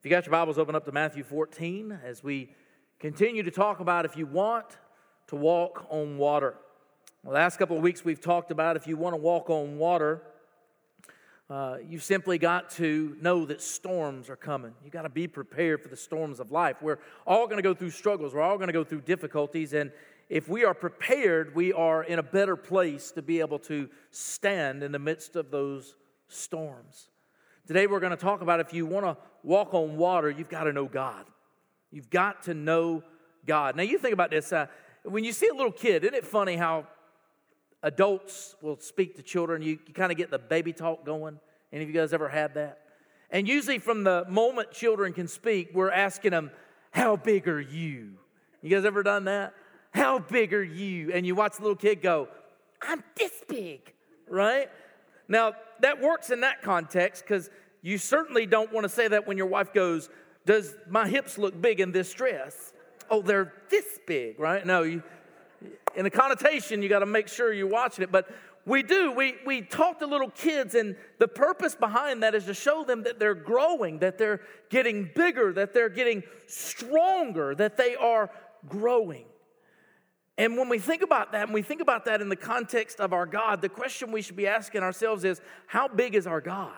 If you got your Bibles, open up to Matthew 14 as we continue to talk about if you want to walk on water. The last couple of weeks we've talked about if you want to walk on water, uh, you've simply got to know that storms are coming. You've got to be prepared for the storms of life. We're all going to go through struggles, we're all going to go through difficulties, and if we are prepared, we are in a better place to be able to stand in the midst of those storms. Today, we're going to talk about if you want to walk on water, you've got to know God. You've got to know God. Now, you think about this. Uh, when you see a little kid, isn't it funny how adults will speak to children? You, you kind of get the baby talk going. Any of you guys ever had that? And usually, from the moment children can speak, we're asking them, How big are you? You guys ever done that? How big are you? And you watch the little kid go, I'm this big, right? Now, that works in that context because you certainly don't want to say that when your wife goes, Does my hips look big in this dress? Oh, they're this big, right? No, you, in the connotation, you got to make sure you're watching it. But we do. We, we talk to little kids, and the purpose behind that is to show them that they're growing, that they're getting bigger, that they're getting stronger, that they are growing. And when we think about that, and we think about that in the context of our God, the question we should be asking ourselves is how big is our God?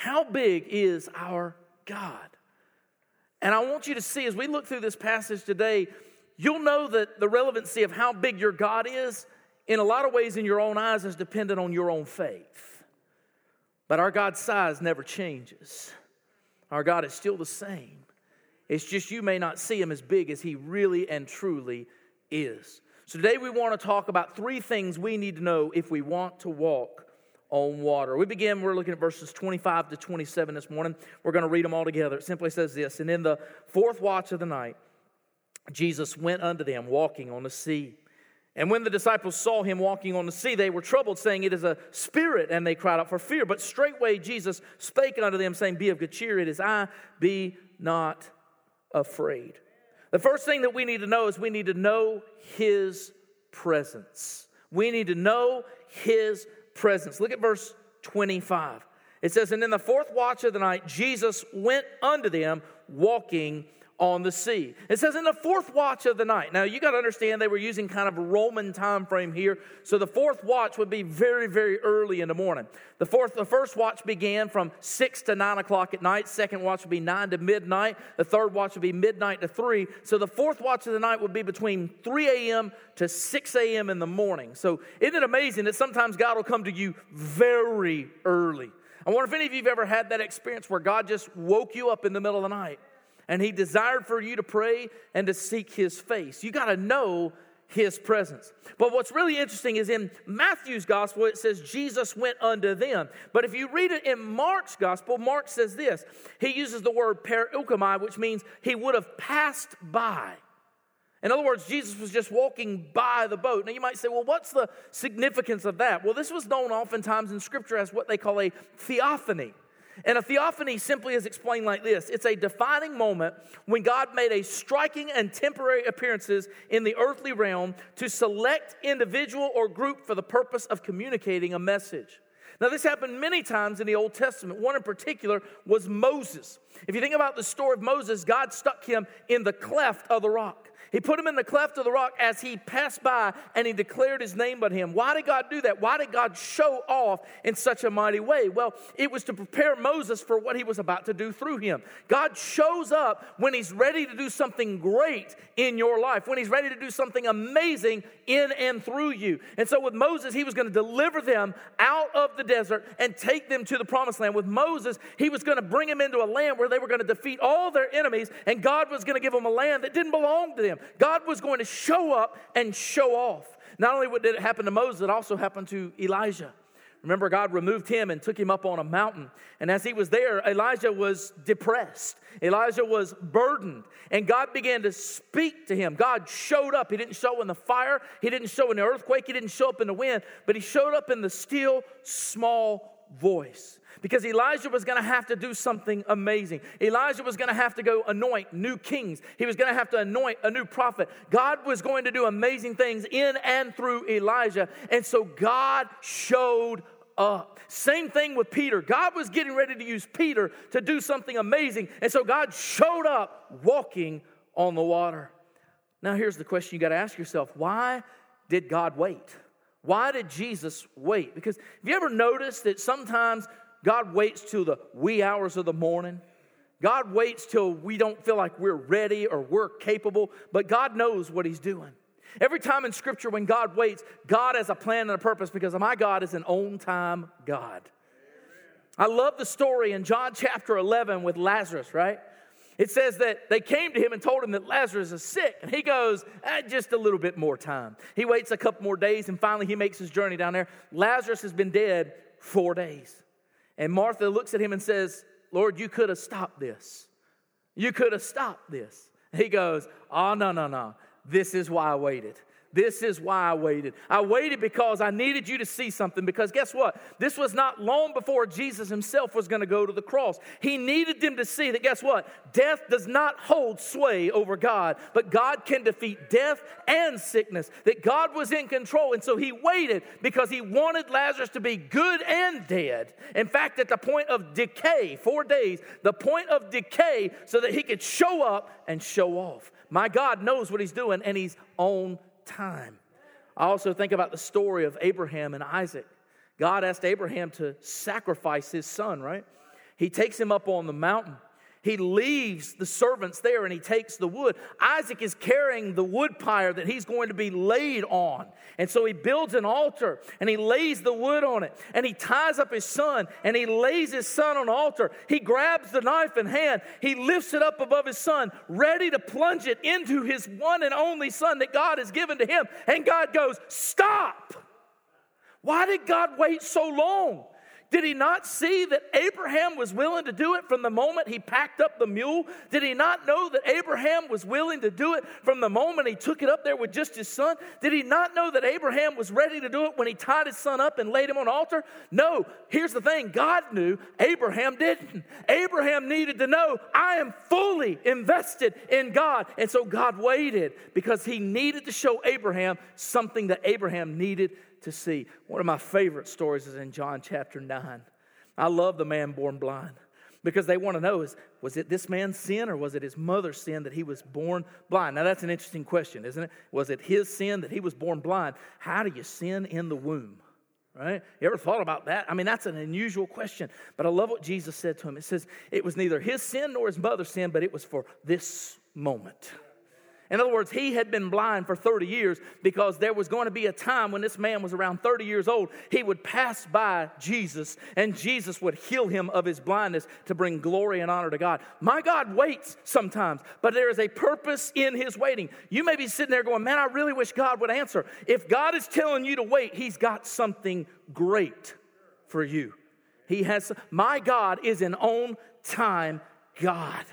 How big is our God? And I want you to see as we look through this passage today, you'll know that the relevancy of how big your God is, in a lot of ways, in your own eyes, is dependent on your own faith. But our God's size never changes, our God is still the same. It's just you may not see him as big as he really and truly is. So today we want to talk about three things we need to know if we want to walk on water. We begin, we're looking at verses 25 to 27 this morning. We're going to read them all together. It simply says this And in the fourth watch of the night, Jesus went unto them walking on the sea. And when the disciples saw him walking on the sea, they were troubled, saying, It is a spirit, and they cried out for fear. But straightway Jesus spake unto them, saying, Be of good cheer, it is I, be not afraid. The first thing that we need to know is we need to know His presence. We need to know His presence. Look at verse 25. It says, And in the fourth watch of the night, Jesus went unto them walking on the sea. It says in the fourth watch of the night. Now you got to understand they were using kind of Roman time frame here. So the fourth watch would be very, very early in the morning. The fourth, the first watch began from six to nine o'clock at night. Second watch would be nine to midnight. The third watch would be midnight to three. So the fourth watch of the night would be between 3 a.m. to 6 a.m. in the morning. So isn't it amazing that sometimes God will come to you very early? I wonder if any of you have ever had that experience where God just woke you up in the middle of the night and He desired for you to pray and to seek His face. You got to know His presence. But what's really interesting is in Matthew's gospel, it says Jesus went unto them. But if you read it in Mark's gospel, Mark says this He uses the word perukamai, which means He would have passed by. In other words, Jesus was just walking by the boat. Now, you might say, well, what's the significance of that? Well, this was known oftentimes in Scripture as what they call a theophany. And a theophany simply is explained like this it's a defining moment when God made a striking and temporary appearances in the earthly realm to select individual or group for the purpose of communicating a message. Now, this happened many times in the Old Testament. One in particular was Moses. If you think about the story of Moses, God stuck him in the cleft of the rock. He put him in the cleft of the rock as he passed by and he declared his name but him. Why did God do that? Why did God show off in such a mighty way? Well, it was to prepare Moses for what he was about to do through him. God shows up when he's ready to do something great in your life, when he's ready to do something amazing in and through you. And so with Moses, he was going to deliver them out of the desert and take them to the promised land. With Moses, he was going to bring them into a land where they were going to defeat all their enemies, and God was going to give them a land that didn't belong to them. God was going to show up and show off. Not only what did it happen to Moses, it also happened to Elijah. Remember, God removed him and took him up on a mountain. And as he was there, Elijah was depressed. Elijah was burdened. And God began to speak to him. God showed up. He didn't show in the fire, He didn't show in the earthquake, He didn't show up in the wind, but He showed up in the still, small voice because Elijah was going to have to do something amazing. Elijah was going to have to go anoint new kings, he was going to have to anoint a new prophet. God was going to do amazing things in and through Elijah. And so God showed up. Same thing with Peter. God was getting ready to use Peter to do something amazing. And so God showed up walking on the water. Now, here's the question you got to ask yourself why did God wait? Why did Jesus wait? Because have you ever noticed that sometimes God waits till the wee hours of the morning? God waits till we don't feel like we're ready or we're capable, but God knows what He's doing. Every time in Scripture when God waits, God has a plan and a purpose because my God is an on time God. I love the story in John chapter 11 with Lazarus, right? It says that they came to him and told him that Lazarus is sick. And he goes, eh, just a little bit more time. He waits a couple more days and finally he makes his journey down there. Lazarus has been dead four days. And Martha looks at him and says, Lord, you could have stopped this. You could have stopped this. He goes, Oh, no, no, no. This is why I waited. This is why I waited. I waited because I needed you to see something. Because guess what? This was not long before Jesus himself was going to go to the cross. He needed them to see that, guess what? Death does not hold sway over God, but God can defeat death and sickness, that God was in control. And so he waited because he wanted Lazarus to be good and dead. In fact, at the point of decay, four days, the point of decay, so that he could show up and show off. My God knows what he's doing, and he's on time. I also think about the story of Abraham and Isaac. God asked Abraham to sacrifice his son, right? He takes him up on the mountain. He leaves the servants there and he takes the wood. Isaac is carrying the wood pyre that he's going to be laid on. And so he builds an altar and he lays the wood on it and he ties up his son and he lays his son on the altar. He grabs the knife in hand, he lifts it up above his son, ready to plunge it into his one and only son that God has given to him. And God goes, Stop! Why did God wait so long? Did he not see that Abraham was willing to do it from the moment he packed up the mule? Did he not know that Abraham was willing to do it from the moment he took it up there with just his son? Did he not know that Abraham was ready to do it when he tied his son up and laid him on altar? No. Here's the thing God knew, Abraham didn't. Abraham needed to know, I am fully invested in God. And so God waited because he needed to show Abraham something that Abraham needed to see. One of my favorite stories is in John chapter 9. I love the man born blind because they want to know is was it this man's sin or was it his mother's sin that he was born blind? Now that's an interesting question isn't it? Was it his sin that he was born blind? How do you sin in the womb right? You ever thought about that? I mean that's an unusual question but i love what jesus said to him. It says it was neither his sin nor his mother's sin but it was for this moment in other words, he had been blind for 30 years because there was going to be a time when this man was around 30 years old. He would pass by Jesus and Jesus would heal him of his blindness to bring glory and honor to God. My God waits sometimes, but there is a purpose in his waiting. You may be sitting there going, Man, I really wish God would answer. If God is telling you to wait, he's got something great for you. He has, my God is an on time God.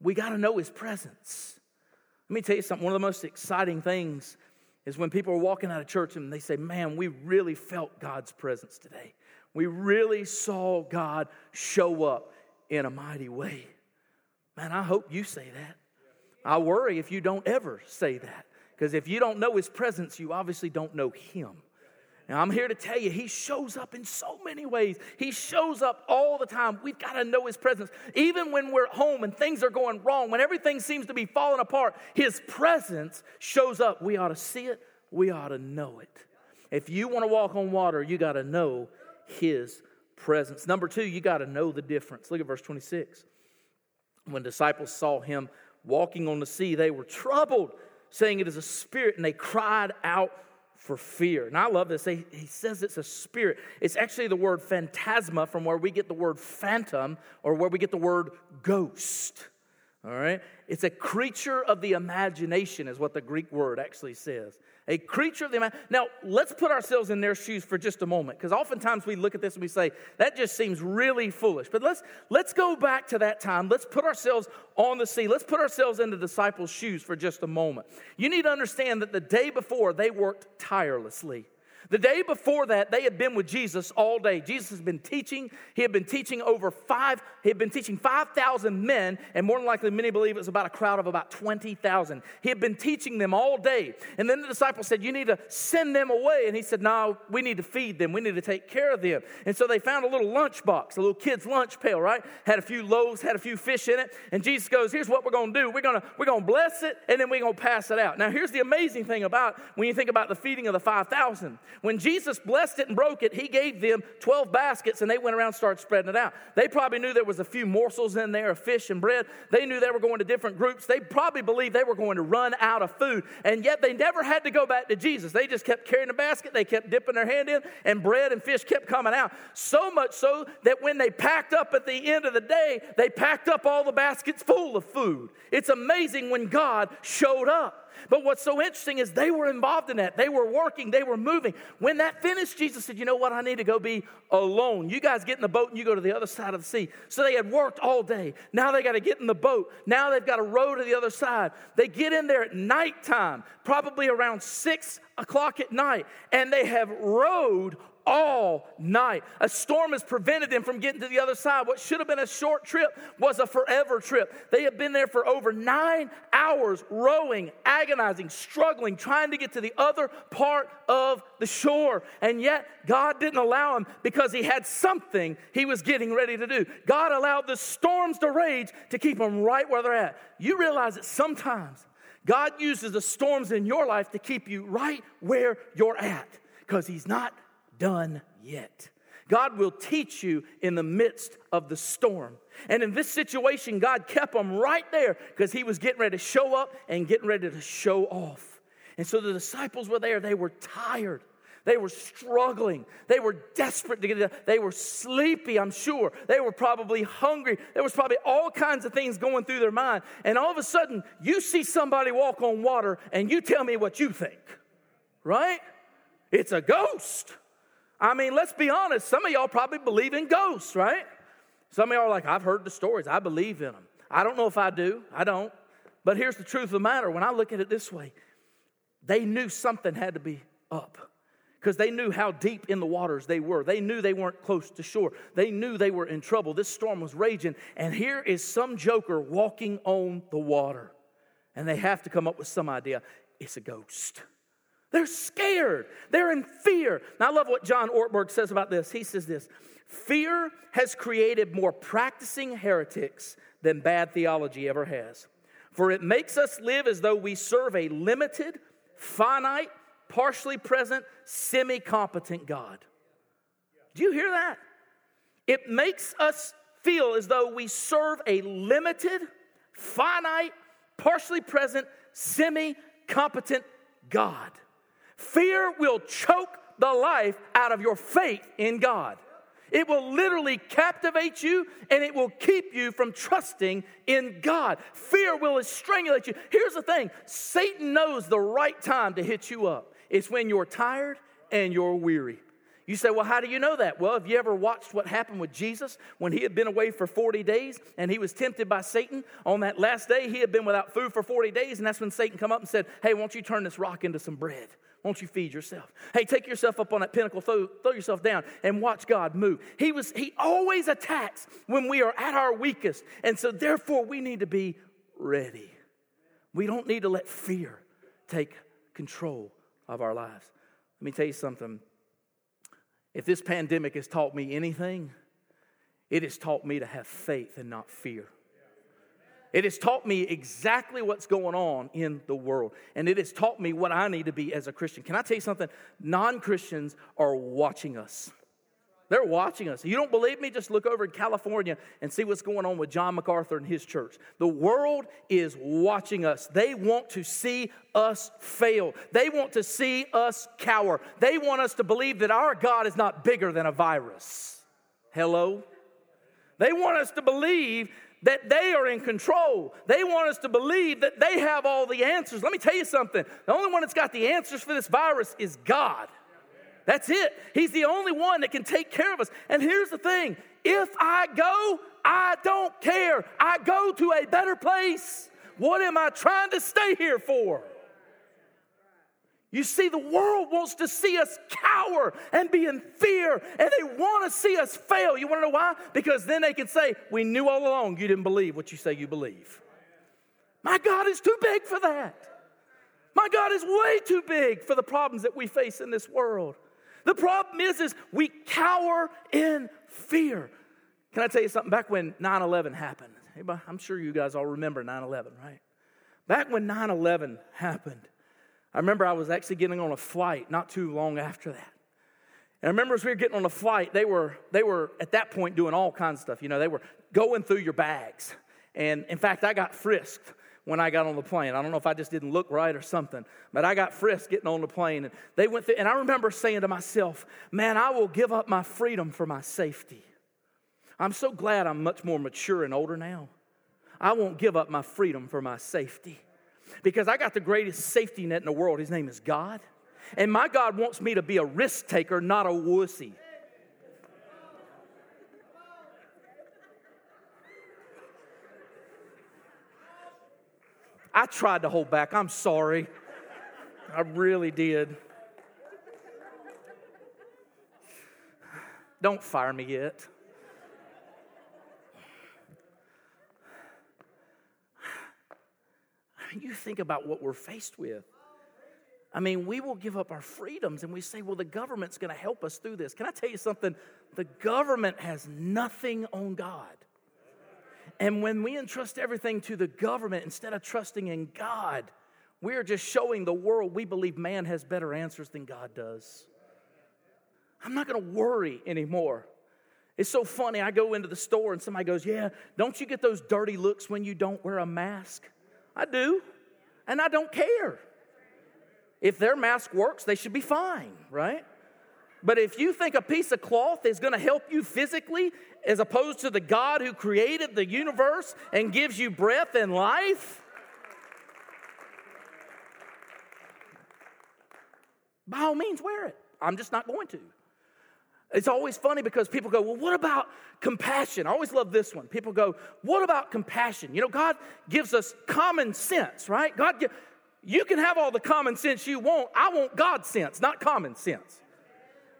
We got to know his presence. Let me tell you something. One of the most exciting things is when people are walking out of church and they say, Man, we really felt God's presence today. We really saw God show up in a mighty way. Man, I hope you say that. I worry if you don't ever say that. Because if you don't know His presence, you obviously don't know Him. Now, I'm here to tell you, He shows up in so many ways. He shows up all the time. We've got to know His presence. Even when we're at home and things are going wrong, when everything seems to be falling apart, His presence shows up. We ought to see it, we ought to know it. If you want to walk on water, you got to know His presence. Number two, you got to know the difference. Look at verse 26. When disciples saw Him walking on the sea, they were troubled, saying, It is a spirit, and they cried out for fear. And I love this. He, says it's a spirit. It's actually the word phantasma from where we get the word phantom or where we get the word ghost. All right? It's a creature of the imagination, is what the Greek word actually says. A creature of the imagination. Now, let's put ourselves in their shoes for just a moment, because oftentimes we look at this and we say, that just seems really foolish. But let's, let's go back to that time. Let's put ourselves on the sea. Let's put ourselves in the disciples' shoes for just a moment. You need to understand that the day before, they worked tirelessly. The day before that, they had been with Jesus all day. Jesus has been teaching. He had been teaching over five, he had been teaching 5,000 men, and more than likely, many believe it was about a crowd of about 20,000. He had been teaching them all day. And then the disciples said, You need to send them away. And he said, No, we need to feed them. We need to take care of them. And so they found a little lunch box, a little kid's lunch pail, right? Had a few loaves, had a few fish in it. And Jesus goes, Here's what we're going to do. We're going to, we're going to bless it, and then we're going to pass it out. Now, here's the amazing thing about when you think about the feeding of the 5,000. When Jesus blessed it and broke it, he gave them 12 baskets and they went around and started spreading it out. They probably knew there was a few morsels in there of fish and bread. They knew they were going to different groups. They probably believed they were going to run out of food. And yet they never had to go back to Jesus. They just kept carrying the basket, they kept dipping their hand in, and bread and fish kept coming out. So much so that when they packed up at the end of the day, they packed up all the baskets full of food. It's amazing when God showed up. But what's so interesting is they were involved in that. They were working, they were moving. When that finished, Jesus said, You know what? I need to go be alone. You guys get in the boat and you go to the other side of the sea. So they had worked all day. Now they got to get in the boat. Now they've got to row to the other side. They get in there at nighttime, probably around six o'clock at night, and they have rowed all night. A storm has prevented them from getting to the other side. What should have been a short trip was a forever trip. They had been there for over nine hours, rowing, agonizing, struggling, trying to get to the other part of the shore. And yet, God didn't allow them because He had something He was getting ready to do. God allowed the storms to rage to keep them right where they're at. You realize that sometimes God uses the storms in your life to keep you right where you're at because He's not done yet. God will teach you in the midst of the storm. And in this situation, God kept them right there because He was getting ready to show up and getting ready to show off. And so the disciples were there. They were tired. They were struggling. They were desperate to get it. They were sleepy, I'm sure. They were probably hungry. There was probably all kinds of things going through their mind. And all of a sudden, you see somebody walk on water and you tell me what you think, right? It's a ghost. I mean, let's be honest. Some of y'all probably believe in ghosts, right? Some of y'all are like, I've heard the stories. I believe in them. I don't know if I do. I don't. But here's the truth of the matter. When I look at it this way, they knew something had to be up because they knew how deep in the waters they were. They knew they weren't close to shore. They knew they were in trouble. This storm was raging, and here is some joker walking on the water. And they have to come up with some idea. It's a ghost. They're scared. They're in fear. Now, I love what John Ortberg says about this. He says this Fear has created more practicing heretics than bad theology ever has. For it makes us live as though we serve a limited, finite, partially present, semi competent God. Do you hear that? It makes us feel as though we serve a limited, finite, partially present, semi competent God. Fear will choke the life out of your faith in God. It will literally captivate you and it will keep you from trusting in God. Fear will strangulate you. Here's the thing Satan knows the right time to hit you up. It's when you're tired and you're weary. You say, well, how do you know that? Well, have you ever watched what happened with Jesus when he had been away for 40 days and he was tempted by Satan? On that last day, he had been without food for 40 days, and that's when Satan come up and said, hey, won't you turn this rock into some bread? Won't you feed yourself? Hey, take yourself up on that pinnacle, throw, throw yourself down, and watch God move. He was he always attacks when we are at our weakest. And so therefore we need to be ready. We don't need to let fear take control of our lives. Let me tell you something. If this pandemic has taught me anything, it has taught me to have faith and not fear. It has taught me exactly what's going on in the world. And it has taught me what I need to be as a Christian. Can I tell you something? Non Christians are watching us. They're watching us. You don't believe me? Just look over in California and see what's going on with John MacArthur and his church. The world is watching us. They want to see us fail. They want to see us cower. They want us to believe that our God is not bigger than a virus. Hello? They want us to believe that they are in control. They want us to believe that they have all the answers. Let me tell you something the only one that's got the answers for this virus is God. That's it. He's the only one that can take care of us. And here's the thing if I go, I don't care. I go to a better place. What am I trying to stay here for? You see, the world wants to see us cower and be in fear, and they want to see us fail. You want to know why? Because then they can say, We knew all along you didn't believe what you say you believe. My God is too big for that. My God is way too big for the problems that we face in this world. The problem is, is we cower in fear. Can I tell you something? Back when 9 11 happened, I'm sure you guys all remember 9 11, right? Back when 9 11 happened, I remember I was actually getting on a flight not too long after that. And I remember as we were getting on a flight, they were, they were at that point doing all kinds of stuff. You know, they were going through your bags. And in fact, I got frisked when I got on the plane. I don't know if I just didn't look right or something, but I got frisked getting on the plane. And they went through, and I remember saying to myself, man, I will give up my freedom for my safety. I'm so glad I'm much more mature and older now. I won't give up my freedom for my safety because I got the greatest safety net in the world. His name is God. And my God wants me to be a risk taker, not a wussy. I tried to hold back. I'm sorry. I really did. Don't fire me yet. you think about what we're faced with. I mean, we will give up our freedoms and we say, well, the government's going to help us through this. Can I tell you something? The government has nothing on God. And when we entrust everything to the government instead of trusting in God, we are just showing the world we believe man has better answers than God does. I'm not going to worry anymore. It's so funny. I go into the store and somebody goes, Yeah, don't you get those dirty looks when you don't wear a mask? I do, and I don't care. If their mask works, they should be fine, right? But if you think a piece of cloth is going to help you physically, as opposed to the God who created the universe and gives you breath and life, by all means, wear it. I'm just not going to. It's always funny because people go, Well, what about compassion? I always love this one. People go, What about compassion? You know, God gives us common sense, right? God, you can have all the common sense you want. I want God sense, not common sense.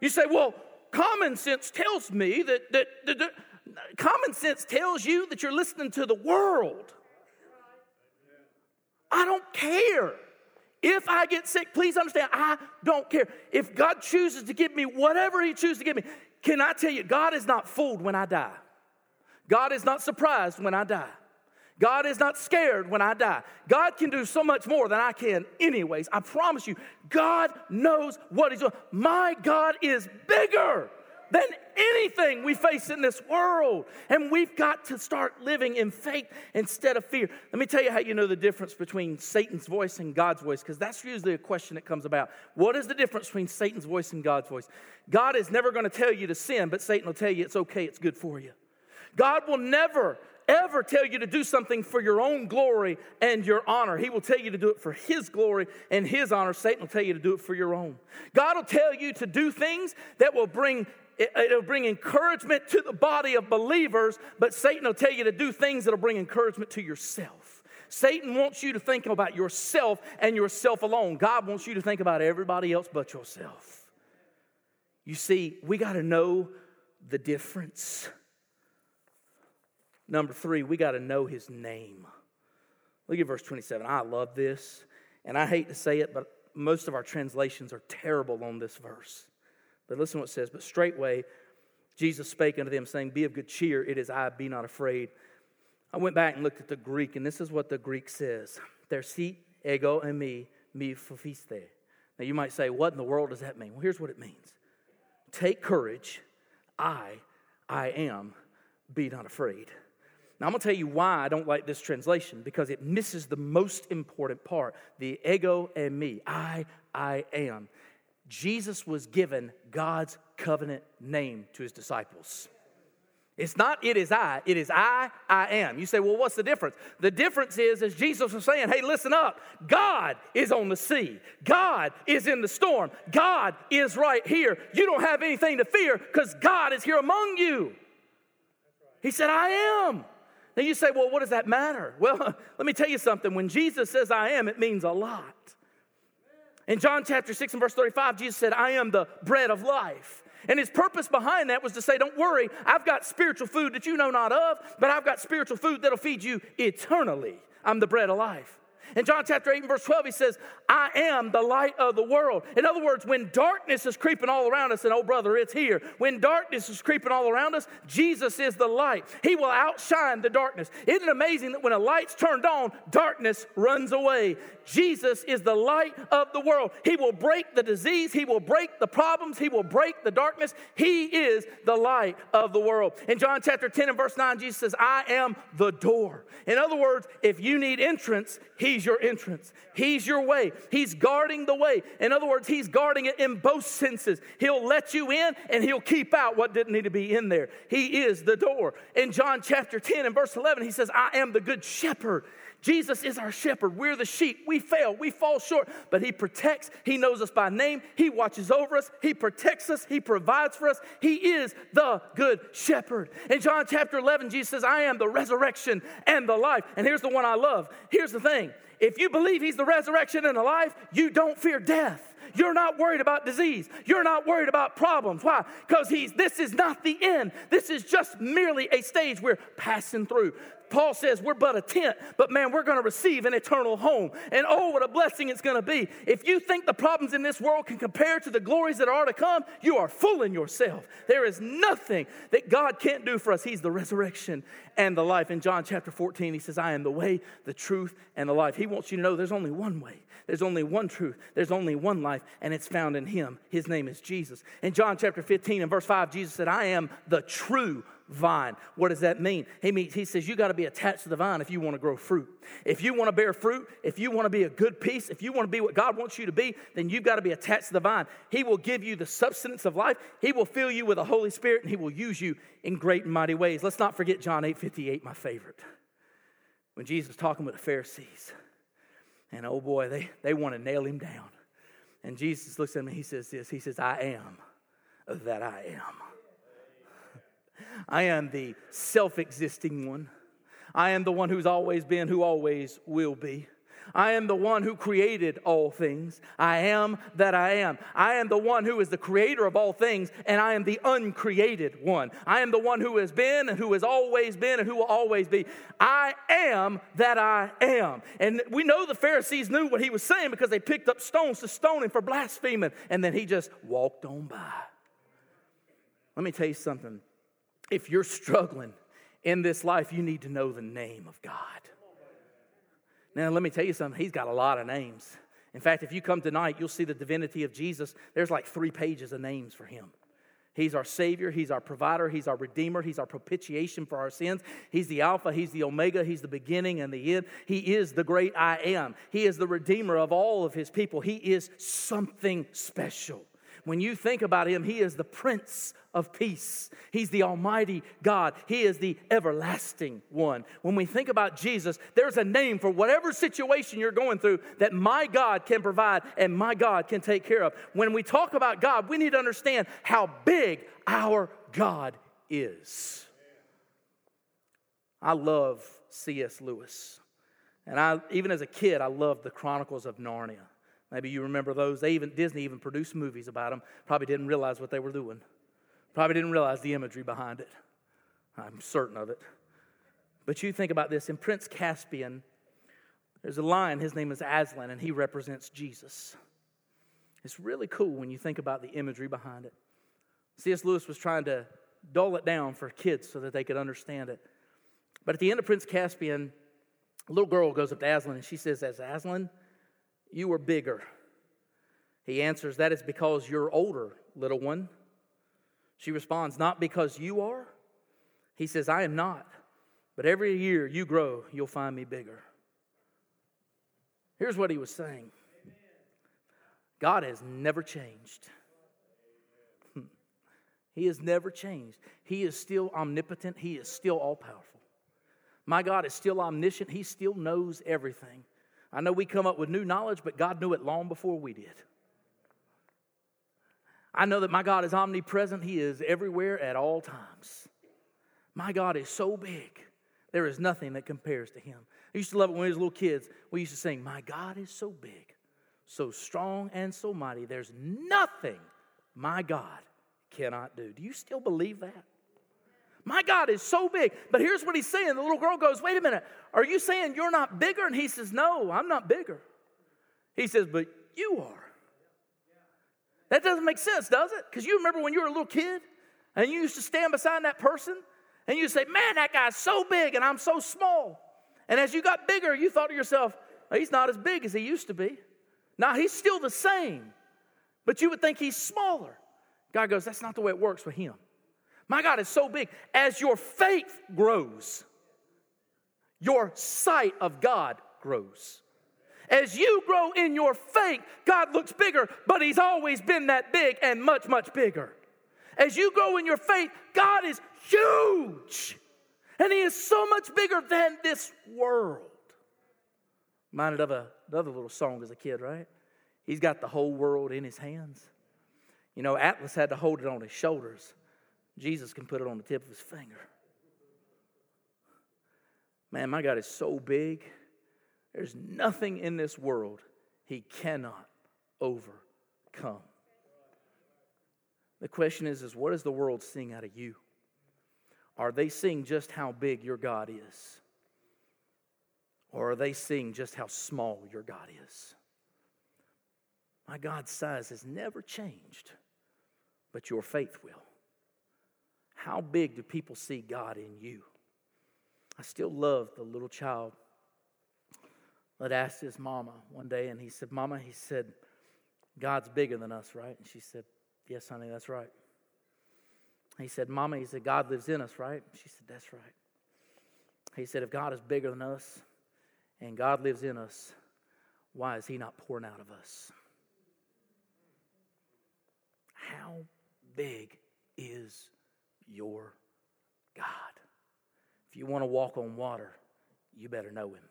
You say, Well, common sense tells me that, that, that, that common sense tells you that you're listening to the world. I don't care. If I get sick, please understand, I don't care. If God chooses to give me whatever He chooses to give me, can I tell you, God is not fooled when I die. God is not surprised when I die. God is not scared when I die. God can do so much more than I can, anyways. I promise you, God knows what He's doing. My God is bigger than anything we face in this world. And we've got to start living in faith instead of fear. Let me tell you how you know the difference between Satan's voice and God's voice, because that's usually a question that comes about. What is the difference between Satan's voice and God's voice? God is never going to tell you to sin, but Satan will tell you it's okay, it's good for you. God will never ever tell you to do something for your own glory and your honor. He will tell you to do it for His glory and His honor. Satan will tell you to do it for your own. God will tell you to do things that will bring it'll bring encouragement to the body of believers, but Satan will tell you to do things that'll bring encouragement to yourself. Satan wants you to think about yourself and yourself alone. God wants you to think about everybody else but yourself. You see, we got to know the difference. Number three, we got to know his name. Look at verse 27. I love this, and I hate to say it, but most of our translations are terrible on this verse. But listen what it says. But straightway Jesus spake unto them, saying, Be of good cheer, it is I, be not afraid. I went back and looked at the Greek, and this is what the Greek says. Thersi ego eimi, me phofiste. Now you might say, What in the world does that mean? Well, here's what it means Take courage, I, I am, be not afraid. Now, I'm going to tell you why I don't like this translation because it misses the most important part the ego eimi. I, I am. Jesus was given God's covenant name to his disciples. It's not it is I, it is I, I am. You say, well, what's the difference? The difference is, as Jesus was saying, hey, listen up. God is on the sea, God is in the storm, God is right here. You don't have anything to fear because God is here among you. He said, I am. Now you say, well, what does that matter? Well, let me tell you something. When Jesus says I am, it means a lot. In John chapter 6 and verse 35, Jesus said, I am the bread of life. And his purpose behind that was to say, Don't worry, I've got spiritual food that you know not of, but I've got spiritual food that'll feed you eternally. I'm the bread of life. In John chapter 8 and verse 12, he says, I am the light of the world. In other words, when darkness is creeping all around us, and oh, brother, it's here. When darkness is creeping all around us, Jesus is the light. He will outshine the darkness. Isn't it amazing that when a light's turned on, darkness runs away? Jesus is the light of the world. He will break the disease, He will break the problems, He will break the darkness. He is the light of the world. In John chapter 10 and verse 9, Jesus says, I am the door. In other words, if you need entrance, He's your entrance, He's your way. He's guarding the way. In other words, He's guarding it in both senses. He'll let you in and He'll keep out what didn't need to be in there. He is the door. In John chapter 10 and verse 11, He says, I am the good shepherd. Jesus is our shepherd. We're the sheep. We fail. We fall short. But He protects. He knows us by name. He watches over us. He protects us. He provides for us. He is the good shepherd. In John chapter 11, Jesus says, I am the resurrection and the life. And here's the one I love. Here's the thing if you believe He's the resurrection and the life, you don't fear death. You're not worried about disease. You're not worried about problems. Why? Because he's this is not the end. This is just merely a stage we're passing through. Paul says we're but a tent, but man, we're going to receive an eternal home. And oh, what a blessing it's going to be. If you think the problems in this world can compare to the glories that are to come, you are fooling yourself. There is nothing that God can't do for us. He's the resurrection and the life. In John chapter 14, he says, I am the way, the truth, and the life. He wants you to know there's only one way. There's only one truth. There's only one life, and it's found in Him. His name is Jesus. In John chapter 15 and verse 5, Jesus said, I am the true vine. What does that mean? He means he says you got to be attached to the vine if you want to grow fruit. If you want to bear fruit, if you want to be a good piece, if you want to be what God wants you to be, then you've got to be attached to the vine. He will give you the substance of life. He will fill you with the Holy Spirit and he will use you in great and mighty ways. Let's not forget John 8:58, my favorite. When Jesus was talking with the Pharisees. And oh boy, they, they want to nail him down. And Jesus looks at him and he says this He says, I am that I am. I am the self existing one. I am the one who's always been, who always will be. I am the one who created all things. I am that I am. I am the one who is the creator of all things, and I am the uncreated one. I am the one who has been and who has always been and who will always be. I am that I am. And we know the Pharisees knew what he was saying because they picked up stones to stone him for blaspheming, and then he just walked on by. Let me tell you something. If you're struggling in this life, you need to know the name of God. Now, let me tell you something, he's got a lot of names. In fact, if you come tonight, you'll see the divinity of Jesus. There's like three pages of names for him. He's our Savior, He's our provider, He's our Redeemer, He's our propitiation for our sins. He's the Alpha, He's the Omega, He's the beginning and the end. He is the great I am. He is the Redeemer of all of His people. He is something special. When you think about him, he is the Prince of Peace. He's the Almighty God. He is the everlasting one. When we think about Jesus, there's a name for whatever situation you're going through that my God can provide and my God can take care of. When we talk about God, we need to understand how big our God is. I love C.S. Lewis. And I, even as a kid, I loved the Chronicles of Narnia. Maybe you remember those. They even Disney even produced movies about them. Probably didn't realize what they were doing. Probably didn't realize the imagery behind it. I'm certain of it. But you think about this in Prince Caspian, there's a lion, his name is Aslan, and he represents Jesus. It's really cool when you think about the imagery behind it. C.S. Lewis was trying to dull it down for kids so that they could understand it. But at the end of Prince Caspian, a little girl goes up to Aslan and she says, As Aslan, you are bigger. He answers, That is because you're older, little one. She responds, Not because you are. He says, I am not. But every year you grow, you'll find me bigger. Here's what he was saying God has never changed. Hmm. He has never changed. He is still omnipotent. He is still all powerful. My God is still omniscient. He still knows everything. I know we come up with new knowledge, but God knew it long before we did. I know that my God is omnipresent, He is everywhere at all times. My God is so big, there is nothing that compares to Him. I used to love it when we was little kids. We used to sing, My God is so big, so strong and so mighty, there's nothing my God cannot do. Do you still believe that? My God is so big. But here's what he's saying. The little girl goes, Wait a minute, are you saying you're not bigger? And he says, No, I'm not bigger. He says, But you are. That doesn't make sense, does it? Because you remember when you were a little kid and you used to stand beside that person and you say, Man, that guy's so big and I'm so small. And as you got bigger, you thought to yourself, He's not as big as he used to be. Now, he's still the same, but you would think he's smaller. God goes, That's not the way it works with him. My God is so big. As your faith grows, your sight of God grows. As you grow in your faith, God looks bigger, but He's always been that big and much, much bigger. As you grow in your faith, God is huge. And He is so much bigger than this world. Minded of a, another little song as a kid, right? He's got the whole world in His hands. You know, Atlas had to hold it on his shoulders. Jesus can put it on the tip of his finger. Man, my God is so big. There's nothing in this world he cannot overcome. The question is, is what is the world seeing out of you? Are they seeing just how big your God is? Or are they seeing just how small your God is? My God's size has never changed, but your faith will. How big do people see God in you? I still love the little child that asked his mama one day, and he said, Mama, he said, God's bigger than us, right? And she said, Yes, honey, that's right. He said, Mama, he said, God lives in us, right? She said, That's right. He said, If God is bigger than us and God lives in us, why is he not pouring out of us? How big is your God? If you want to walk on water, you better know him.